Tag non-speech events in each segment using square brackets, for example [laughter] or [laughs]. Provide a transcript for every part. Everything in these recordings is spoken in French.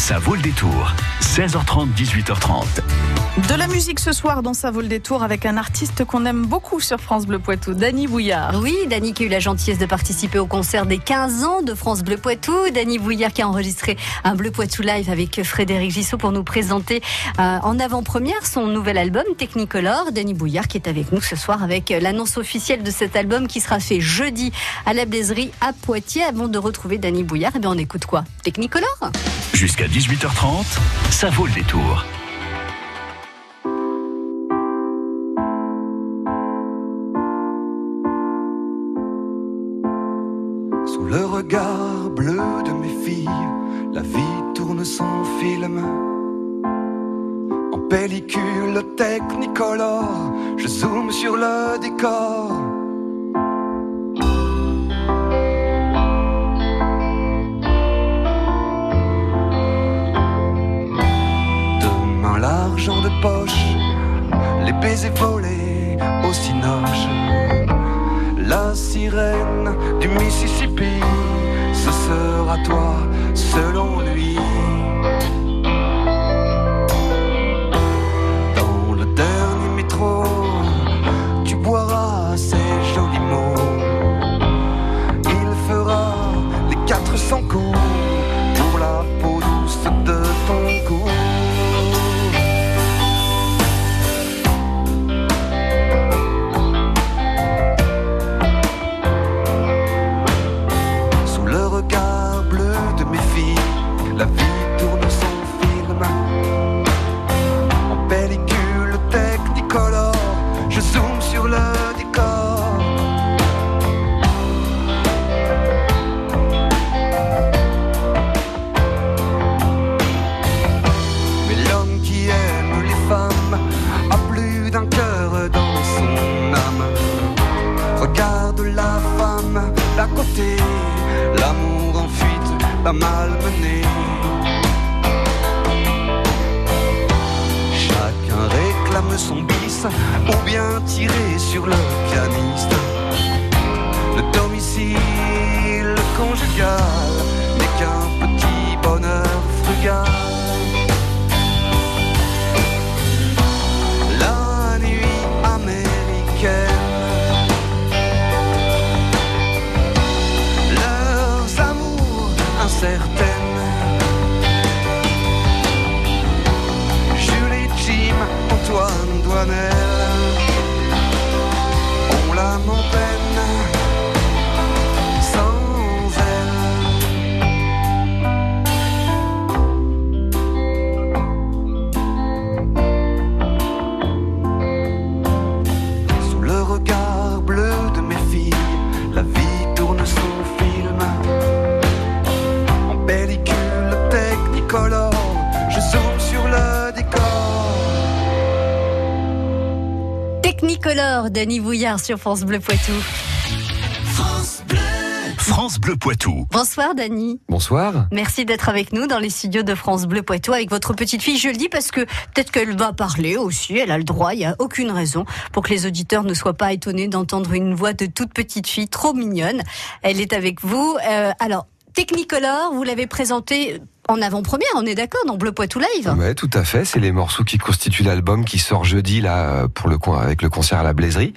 Ça vaut le détour. 16h30, 18h30. De la musique ce soir dans Ça vaut le détour avec un artiste qu'on aime beaucoup sur France Bleu Poitou, Dany Bouillard. Oui, Dany qui a eu la gentillesse de participer au concert des 15 ans de France Bleu Poitou. Dany Bouillard qui a enregistré un Bleu Poitou live avec Frédéric Gissot pour nous présenter euh, en avant-première son nouvel album Technicolor. Dany Bouillard qui est avec nous ce soir avec l'annonce officielle de cet album qui sera fait jeudi à la Blaiserie à Poitiers. Avant de retrouver Dany Bouillard, eh bien on écoute quoi? Technicolor? Jusqu'à 18h30, ça vaut le détour. Sous le regard bleu de mes filles, la vie tourne son film. En pellicule technicolor, je zoome sur le décor. Baisers volés au cinoche. La sirène du Mississippi, ce sera toi bien tirer sur le pianiste. Dany Bouillard sur France Bleu Poitou. France Bleu Poitou. Bonsoir Dany. Bonsoir. Merci d'être avec nous dans les studios de France Bleu Poitou avec votre petite fille. Je le dis parce que peut-être qu'elle va parler aussi, elle a le droit, il n'y a aucune raison pour que les auditeurs ne soient pas étonnés d'entendre une voix de toute petite fille trop mignonne. Elle est avec vous. Euh, alors, Technicolor, vous l'avez présenté en avant-première, on est d'accord, dans Bleu Poitou Live Ouais, tout à fait. C'est les morceaux qui constituent l'album qui sort jeudi là pour le avec le concert à la Blaiserie.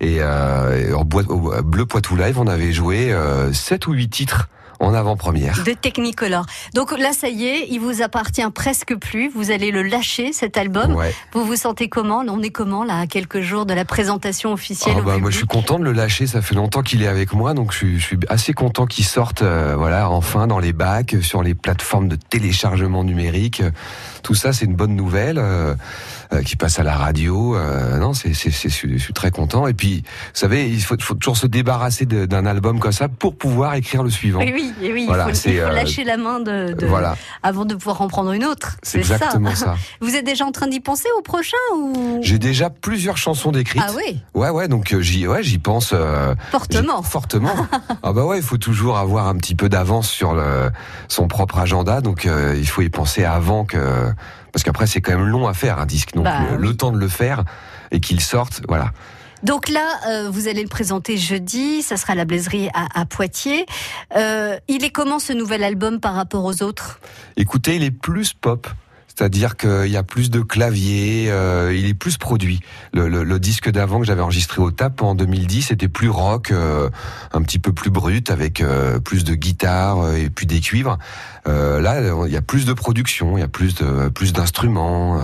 Et, euh, au Bleu Poitou Live, on avait joué euh, 7 ou 8 titres en avant-première. de Technicolor. Donc là, ça y est, il vous appartient presque plus. Vous allez le lâcher, cet album. Ouais. Vous vous sentez comment? On est comment, là, à quelques jours de la présentation officielle au bah, moi, je suis content de le lâcher. Ça fait longtemps qu'il est avec moi, donc je suis, je suis assez content qu'il sorte, euh, voilà, enfin dans les bacs, sur les plateformes de téléchargement numérique. Tout ça, c'est une bonne nouvelle euh, euh, qui passe à la radio. Euh, non, c'est, c'est, c'est- je suis- je suis très content. Et puis, vous savez, il faut, faut toujours se débarrasser de- d'un album comme ça pour pouvoir écrire le suivant. Oui, oui, et oui, il Voilà, faut, c'est, il faut euh, lâcher la main de, de- Voilà, avant de pouvoir en prendre une autre. c'est exactement ça. [laughs] Vous êtes déjà en train d'y penser au prochain ou? J'ai déjà plusieurs chansons décrites. Ah oui, Ouais, ouais, donc j'y, ouais, j'y pense. euh, fortement. j'y- Fortement. [laughs] ah bah ouais, il faut toujours avoir un petit peu d'avance sur le, son propre agenda, donc euh, il faut y penser avant que, parce qu'après c'est quand même long à faire un disque, donc Bah le, oui. le temps de le faire et qu'il sorte, voilà. Donc là, euh, vous allez le présenter jeudi, ça sera à la Blaiserie à, à Poitiers. Euh, il est comment ce nouvel album par rapport aux autres? Écoutez, il est plus pop. C'est-à-dire qu'il y a plus de claviers, euh, il est plus produit. Le, le, le disque d'avant que j'avais enregistré au TAP en 2010 était plus rock, euh, un petit peu plus brut, avec euh, plus de guitare euh, et puis des cuivres. Euh, là, il y a plus de production, il y a plus de plus d'instruments.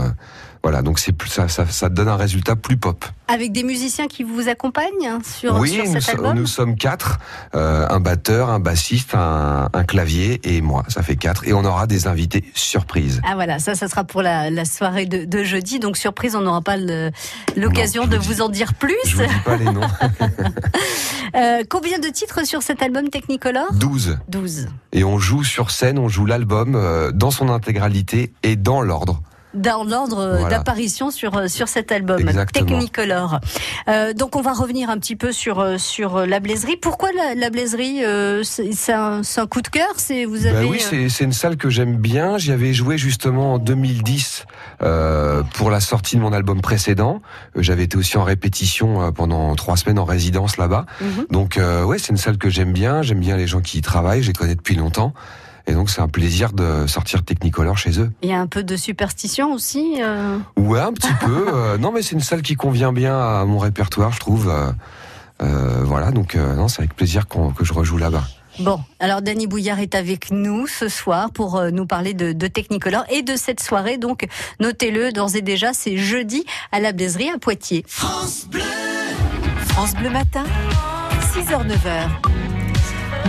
Voilà, donc c'est plus- ça, ça, ça donne un résultat plus pop. Avec des musiciens qui vous accompagnent hein, sur, oui, sur nous, cet so- album nous sommes quatre, euh, un batteur, un bassiste, un, un clavier et moi. Ça fait quatre, et on aura des invités surprises. Ah voilà, ça, ça sera pour la, la soirée de, de jeudi. Donc surprise, on n'aura pas l'occasion de vous dis- en dire plus. Je vous dis pas les noms. [laughs] Euh, combien de titres sur cet album Technicolor? 12. 12. Et on joue sur scène, on joue l'album euh, dans son intégralité et dans l'ordre. Dans l'ordre Voilà. d'apparition sur, euh, sur cet album Exactement. Technicolor. Euh, donc on va revenir un petit peu sur, euh, sur la blaiserie. Pourquoi la, la blaiserie euh, C'est un, coup de cœur? C'est vous avez Bah oui, c'est c'est une salle que j'aime bien. J'y avais joué justement en 2010 euh, pour la sortie de mon album précédent. J'avais été aussi en répétition pendant trois semaines en résidence là-bas. Mhm. Donc ouais, c'est une salle que j'aime bien. J'aime bien les gens qui y travaillent. Je les connais depuis longtemps. Et donc c'est un plaisir de sortir Technicolor chez eux. Il y a un peu de superstition aussi. euh. Ouais, un petit peu. euh, [laughs] non, mais c'est une salle qui convient bien à mon répertoire, je trouve. euh, euh, voilà, donc euh, non, c'est avec plaisir que je rejoue là-bas. Bon, alors Danny Bouillard est avec nous ce soir pour nous parler de, de Technicolor et de cette soirée. Donc notez-le d'ores et déjà, c'est jeudi à la Blaiserie à Poitiers. France Bleu Matin, 6h-9h.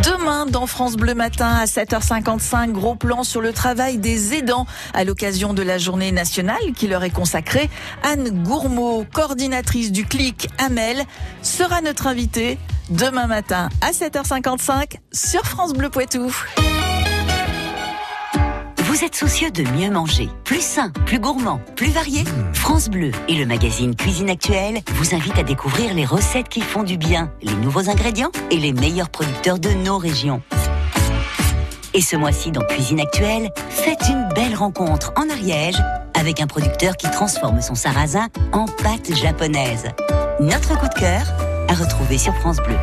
Demain, dans France Bleu Matin à 7h55, gros plan sur le travail des aidants à l'occasion de la journée nationale qui leur est consacrée. Anne Gourmaud, coordinatrice du CLIC Amel, sera notre invitée demain matin à 7h55 sur France Bleu Poitou. Vous êtes soucieux de mieux manger, plus sain, plus gourmand, plus varié France Bleu et le magazine Cuisine Actuelle vous invitent à découvrir les recettes qui font du bien, les nouveaux ingrédients et les meilleurs producteurs de nos régions. Et ce mois-ci dans Cuisine Actuelle, faites une belle rencontre en Ariège avec un producteur qui transforme son sarrasin en pâte japonaise. Notre coup de cœur à retrouver sur France Bleu.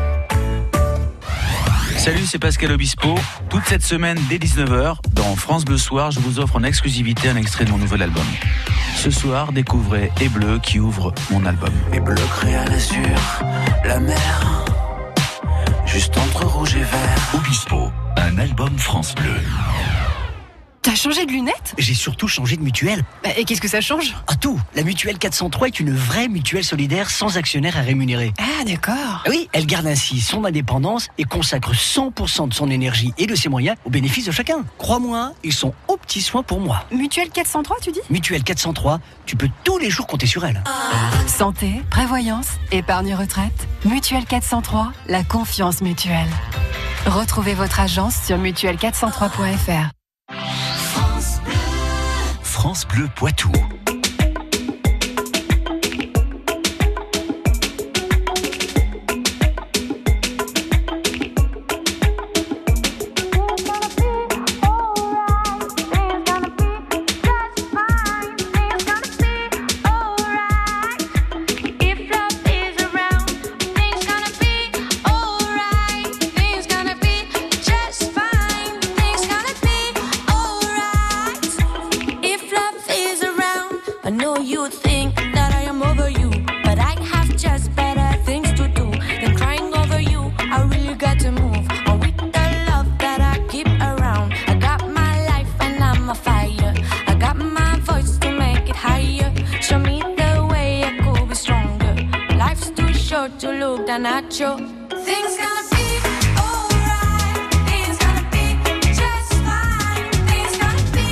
Salut, c'est Pascal Obispo. Toute cette semaine, dès 19h, dans France Bleu Soir, je vous offre en exclusivité un extrait de mon nouvel album. Ce soir, découvrez Et Bleu qui ouvre mon album. Et Bleu créa l'azur, la mer, juste entre rouge et vert. Obispo, un album France Bleu. T'as changé de lunettes J'ai surtout changé de mutuelle. Bah, Et qu'est-ce que ça change À tout La mutuelle 403 est une vraie mutuelle solidaire sans actionnaire à rémunérer. Ah d'accord. Ah Oui, elle garde ainsi son indépendance et consacre 100% de son énergie et de ses moyens au bénéfice de chacun. Crois-moi, ils sont aux petits soins pour moi. Mutuelle 403 tu dis Mutuelle 403, tu peux tous les jours compter sur elle. Santé, prévoyance, épargne retraite. Mutuelle 403, la confiance mutuelle. Retrouvez votre agence sur mutuelle403.fr. France Bleu Poitou. To look down at. Things gonna be alright. Things gonna be just fine. Things gonna be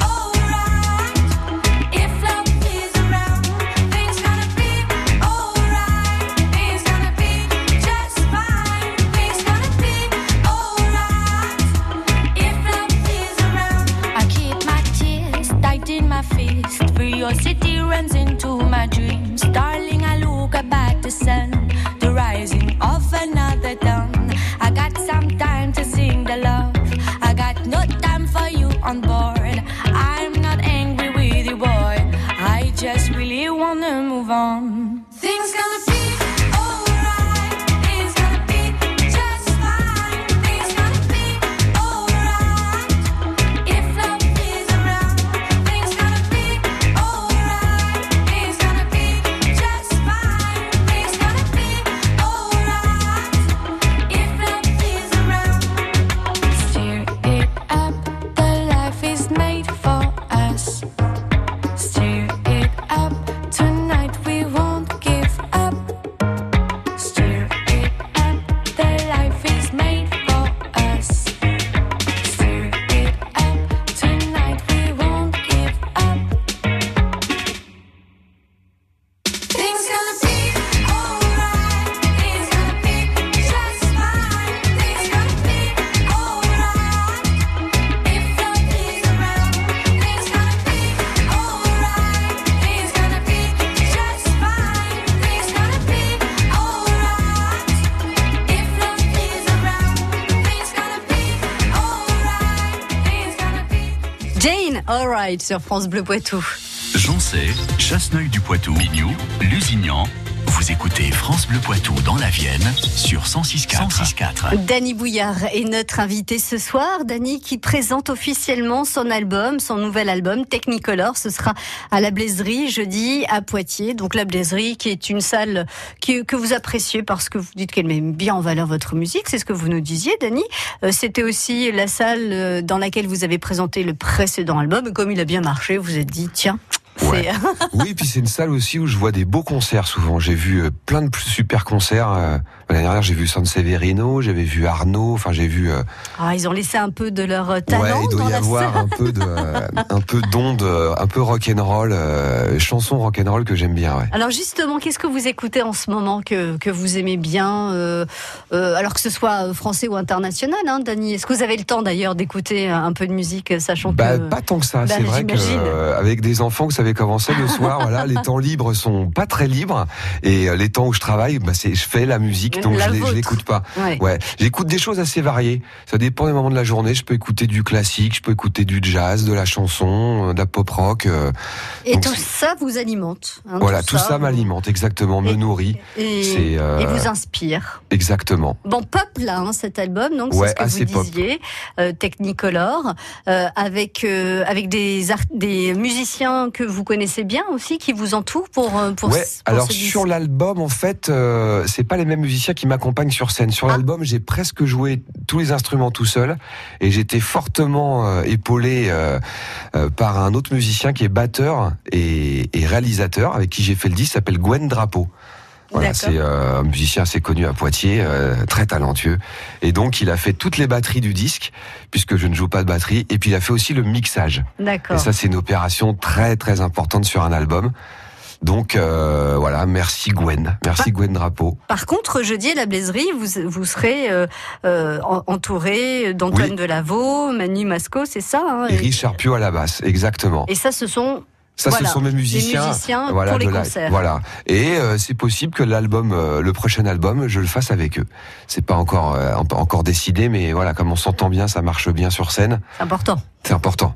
alright. If love is around, things gonna be alright. Things gonna be just fine. Things gonna be alright. If love is around, I keep my tears tight in my fist. Curiosity runs into my dreams. Darling, I look up at the sun, of another dawn. I got some time to sing the love. I got no time for you on board. I'm not angry with you, boy. I just really wanna move on. Sur France Bleu Poitou. Joncé, Chasseneuil du Poitou, Mignou, Lusignan. Vous écoutez France Bleu Poitou dans la Vienne sur 106.4. 106.4. Dany Bouillard est notre invité ce soir. Dany qui présente officiellement son album, son nouvel album Technicolor. Ce sera à la Blaiserie jeudi à Poitiers. Donc la Blaiserie qui est une salle qui- que vous appréciez parce que vous dites qu'elle met bien en valeur votre musique. C'est ce que vous nous disiez, Dany. Euh, C'était aussi la salle euh, dans laquelle vous avez présenté le précédent album. Et comme il a bien marché, vous vous êtes dit, tiens, Ouais. [laughs] Oui, puis c'est une salle aussi où je vois des beaux concerts souvent. J'ai vu euh, plein de super concerts. L'année dernière, j'ai vu San Severino, j'avais vu Arnaud. Enfin, j'ai vu. euh, Ah, ils ont laissé un peu de leur euh, talent ouais, il dans doit y la avoir un peu de, euh, un peu d'onde, un peu rock'n'roll, euh, chanson rock'n'roll que j'aime bien. Ouais. Alors justement, qu'est-ce que vous écoutez en ce moment que, que vous aimez bien, euh, alors que ce soit français ou international, hein, Dany? Est-ce que vous avez le temps d'ailleurs d'écouter un peu de musique, sachant Bah, que pas tant que ça. Bah, c'est vrai que avec des enfants, vous savez comment c'est le soir. voilà, les [laughs] temps libres sont pas très libres et les temps où je travaille, bah, c'est je fais la musique, donc La je l'écoute pas. Ouais. Ouais, j'écoute des choses assez variées. Ça dépend des moments de la journée. Je peux écouter du classique, je peux écouter du jazz, de la chanson, euh, de la pop rock. euh, Et donc tout ça vous alimente. hein, voilà, tout ça, m'alimente exactement, me nourrit. et, euh, et vous inspire. Exactement. Bon, pop là, hein, cet album, donc Ouais, c'est ce que vous disiez, euh, Technicolor, euh, avec avec des des musiciens que vous connaissez bien aussi, qui vous entourent pour pour, ouais. ce- pour Alors sur l'album, en fait, c'est pas les mêmes musiciens qui m'accompagnent sur scène. Sur Ah. l'album, j'ai presque joué tous les instruments tout seul, et j'étais fortement euh, épaulé euh, euh, par un autre musicien qui est batteur et, et réalisateur, avec qui j'ai fait le disque, s'appelle Gwen Drapeau. Voilà, c'est euh, un musicien assez connu à Poitiers, euh, très talentueux. Et donc, il a fait toutes les batteries du disque, puisque je ne joue pas de batterie. Et puis, il a fait aussi le mixage. D'accord. Et ça, c'est une opération très, très importante sur un album. Donc, euh, voilà, merci Gwen. Merci. Gwen Drapeau. Par contre, jeudi à la Blaiserie, vous, vous serez euh, euh, en- entouré d'Antoine Oui. Delavaux, Manu Masco, c'est ça hein, Et Richard Pio à la basse, exactement. et ça, ce sont Ça, voilà, ce sont mes les musiciens. musiciens voilà, pour les concerts. Voilà. Et euh, c'est possible que l'album, euh, le prochain album, je le fasse avec eux. C'est pas encore euh, encore décidé, mais voilà, comme on s'entend bien, ça marche bien sur scène. C'est important. C'est important.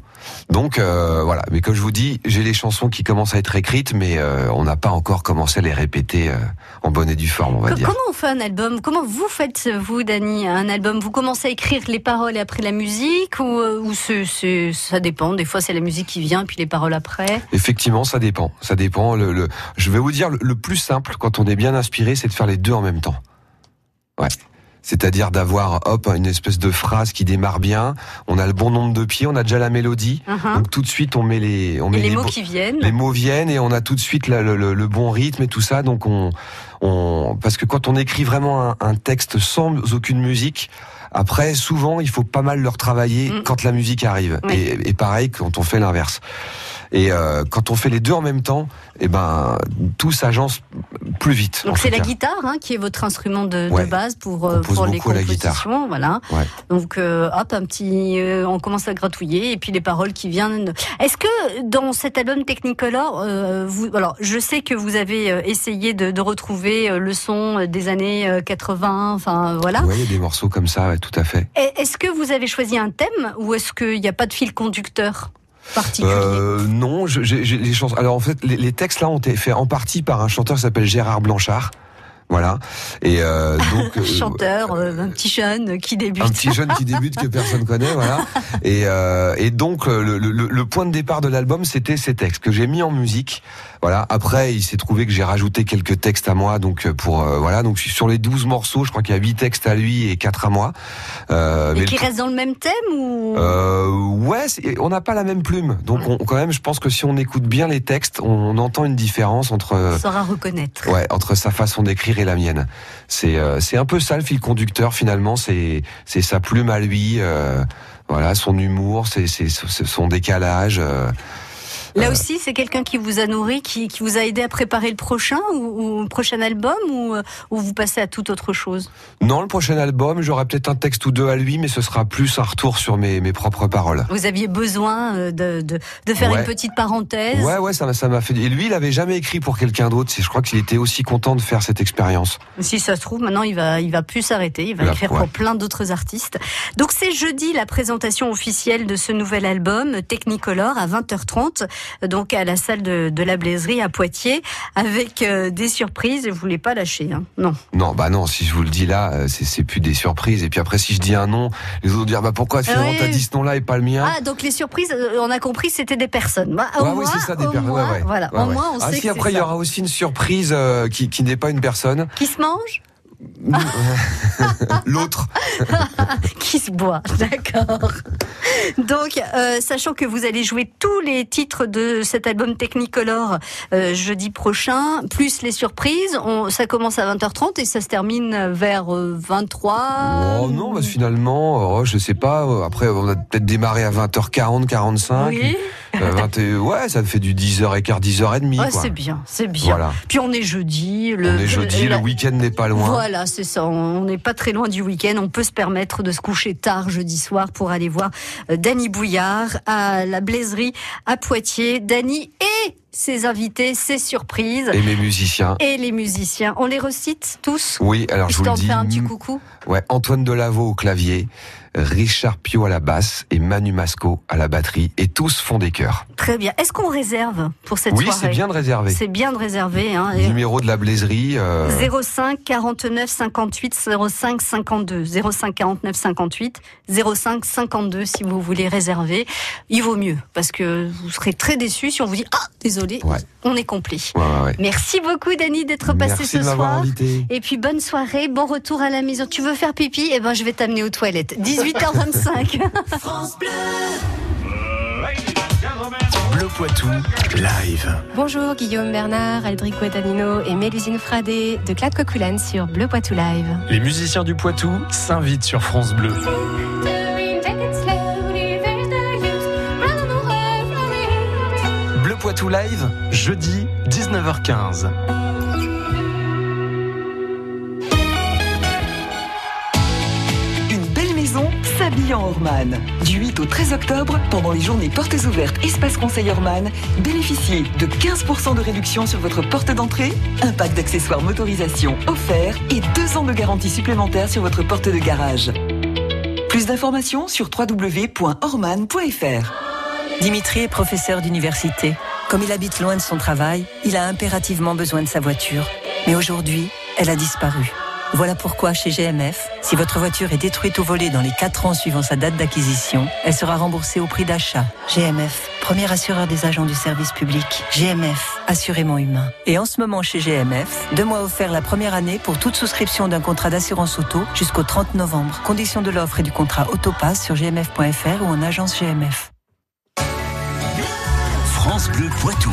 Donc euh, voilà, mais comme je vous dis, j'ai les chansons qui commencent à être écrites, mais euh, on n'a pas encore commencé à les répéter euh, en bonne et due forme, on va dire. Comment on fait un album? Comment vous faites, vous, Dani, un album? Vous commencez à écrire les paroles et après la musique? Ou, ça dépend Des fois, c'est la musique qui vient, puis les paroles après? Effectivement, ça dépend. Ça dépend. Le, le- je vais vous dire, le, le plus simple quand on est bien inspiré, c'est de faire les deux en même temps. Ouais. C'est-à-dire d'avoir, hop, une espèce de phrase qui démarre bien. On a le bon nombre de pieds, on a déjà la mélodie. Uhum. Donc tout de suite, on met les, on et met les mots bo- qui viennent. les mots viennent et on a tout de suite la- le, le- le bon rythme et tout ça. Donc on, on, parce que quand on écrit vraiment un, un texte sans aucune musique, après souvent il faut pas mal le retravailler Mm. quand la musique arrive. Oui. Et, et pareil quand on fait l'inverse. Et euh, quand on fait les deux en même temps, eh ben tout s'agence plus vite. Donc c'est la guitare hein, qui est votre instrument de, base pour, euh, pour les à la guitare. compositions, voilà. Ouais. Donc euh, hop un petit, on commence à gratouiller et puis les paroles qui viennent. Est-ce que dans cet album Technicolor, vous, alors je sais que vous avez essayé de, de retrouver le son des années euh, 80, enfin voilà. Ouais, il y a des morceaux comme ça, ouais, tout à fait. Et Est-ce que vous avez choisi un thème ou est-ce qu'il n'y a pas de fil conducteur? Euh, non, j'ai chansons. Alors en fait, les, les textes là ont été faits en partie par un chanteur qui s'appelle Gérard Blanchard. Voilà. Et euh, donc [laughs] Un euh, chanteur, euh, un petit jeune qui débute. un petit jeune qui débute que personne [laughs] connaît, voilà. Et, euh, et donc le, le, le point de départ de l'album, c'était ces textes que j'ai mis en musique. Voilà. Après, il s'est trouvé que j'ai rajouté quelques textes à moi, donc pour voilà. Donc sur les 12 morceaux, je crois qu'il y a 8 textes à lui et 4 à moi. Euh, Et mais qui le- reste dans le même thème ou? Ouais, on n'a pas la même plume. Donc on, quand même, je pense que si on écoute bien les textes, on, entend une différence entre on saura reconnaître ouais entre sa façon d'écrire la mienne. C'est euh, c'est un peu ça le fil conducteur finalement. C'est c'est sa plume à lui. euh, voilà, son humour, c'est son décalage. Là aussi, c'est quelqu'un qui vous a nourri, qui, qui vous a aidé à préparer le prochain ou, ou le prochain album ou, euh, ou vous passez à toute autre chose? Non, le prochain album, j'aurai peut-être un texte ou deux à lui, mais ce sera plus un retour sur mes, mes propres paroles. Vous aviez besoin euh, de, de, de faire Ouais. une petite parenthèse? Ouais, ouais, ça m'a, ça m'a fait. Et lui, il avait jamais écrit pour quelqu'un d'autre. Je crois qu'il était aussi content de faire cette expérience. Si ça se trouve, maintenant il va, il va plus s'arrêter, il va Là, écrire ouais. pour plein d'autres artistes. Donc c'est jeudi la présentation officielle de ce nouvel album Technicolor à 20h30, donc à la salle de, de la Blaiserie à Poitiers, avec euh, des surprises. Et vous voulez pas lâcher, hein Non. Non, bah non, si je vous le dis là, euh, c'est, c'est plus des surprises. Et puis après, si je dis un nom, les autres vont dire, bah pourquoi finalement Oui. t'as dit ce nom-là et pas le mien? Ah, donc les surprises, euh, on a compris, c'était des personnes. Bah, au Ouais, oui, c'est ça, des personnes. ouais, ouais. Voilà, Ouais, au ouais. moins on ah, sait si, que après, il y aura aussi une surprise euh, qui, qui n'est pas une personne. Qui se mange? [laughs] L'autre. [laughs] qui se boit, d'accord. Donc, euh, sachant que vous allez jouer tous les titres de cet album Technicolor euh, jeudi prochain, plus les surprises, on, ça commence à 20h30 et ça se termine vers euh, 23. Oh non, que finalement, oh, je sais pas. euh, Après, on a peut-être démarré à 20h40, 45. Oui. Euh, 20 et- ouais, ça fait du 10h15, 10h30. Ouais, quoi. c'est bien, c'est bien. Voilà. Puis on est jeudi. Le, On est jeudi, le week-end n'est pas loin. Voilà, c'est ça. On n'est pas très loin du week-end. On peut se permettre de se coucher tard jeudi soir pour aller voir euh, Dany Bouillard à la Blaiserie à Poitiers. Dany et ses invités, ses surprises. Et mes musiciens. Et les musiciens. On les recite tous? Oui, alors je vous le dis. un petit mm, coucou. Ouais, Antoine Delaveau au clavier, Richard Pio à la basse et Manu Masco à la batterie. Et tous font des chœurs. Très bien. Est-ce qu'on réserve pour cette Oui, soirée c'est bien de réserver. C'est bien de réserver. Hein. Et- Numéro de la blaiserie. euh, 05 49 58 05 52 05 49 58 05 52 si vous voulez réserver il vaut mieux parce que vous serez très déçus si on vous dit ah désolé Ouais. on est complet ouais, ouais, ouais. merci beaucoup Dani d'être passé ce soir invité. et puis bonne soirée bon retour à la maison tu veux faire pipi? Eh ben je vais t'amener aux toilettes 18h25 Bleu Poitou, live. Bonjour Guillaume Bernard, Aldrico Danino et Mélusine Fradé de Claude Coquelin sur Bleu Poitou Live. Les musiciens du Poitou s'invitent sur France Bleu. Bleu Poitou Live, jeudi 19h15. Du 8 au 13 octobre, pendant les journées portes ouvertes Espace Conseil Orman, bénéficiez de 15% de réduction sur votre porte d'entrée, un pack d'accessoires motorisation offert et deux ans de garantie supplémentaire sur votre porte de garage. Plus d'informations sur www.orman.fr. Dimitri est professeur d'université. Comme il habite loin de son travail, il a impérativement besoin de sa voiture. Mais aujourd'hui, elle a disparu. Voilà pourquoi chez GMF, si votre voiture est détruite ou volée dans les 4 ans suivant sa date d'acquisition, elle sera remboursée au prix d'achat. GMF, premier assureur des agents du service public. GMF, assurément humain. Et en ce moment chez GMF, deux mois offerts la première année pour toute souscription d'un contrat d'assurance auto jusqu'au 30 novembre. Conditions de l'offre et du contrat Autopass sur gmf.fr ou en agence GMF. France Bleu Poitou.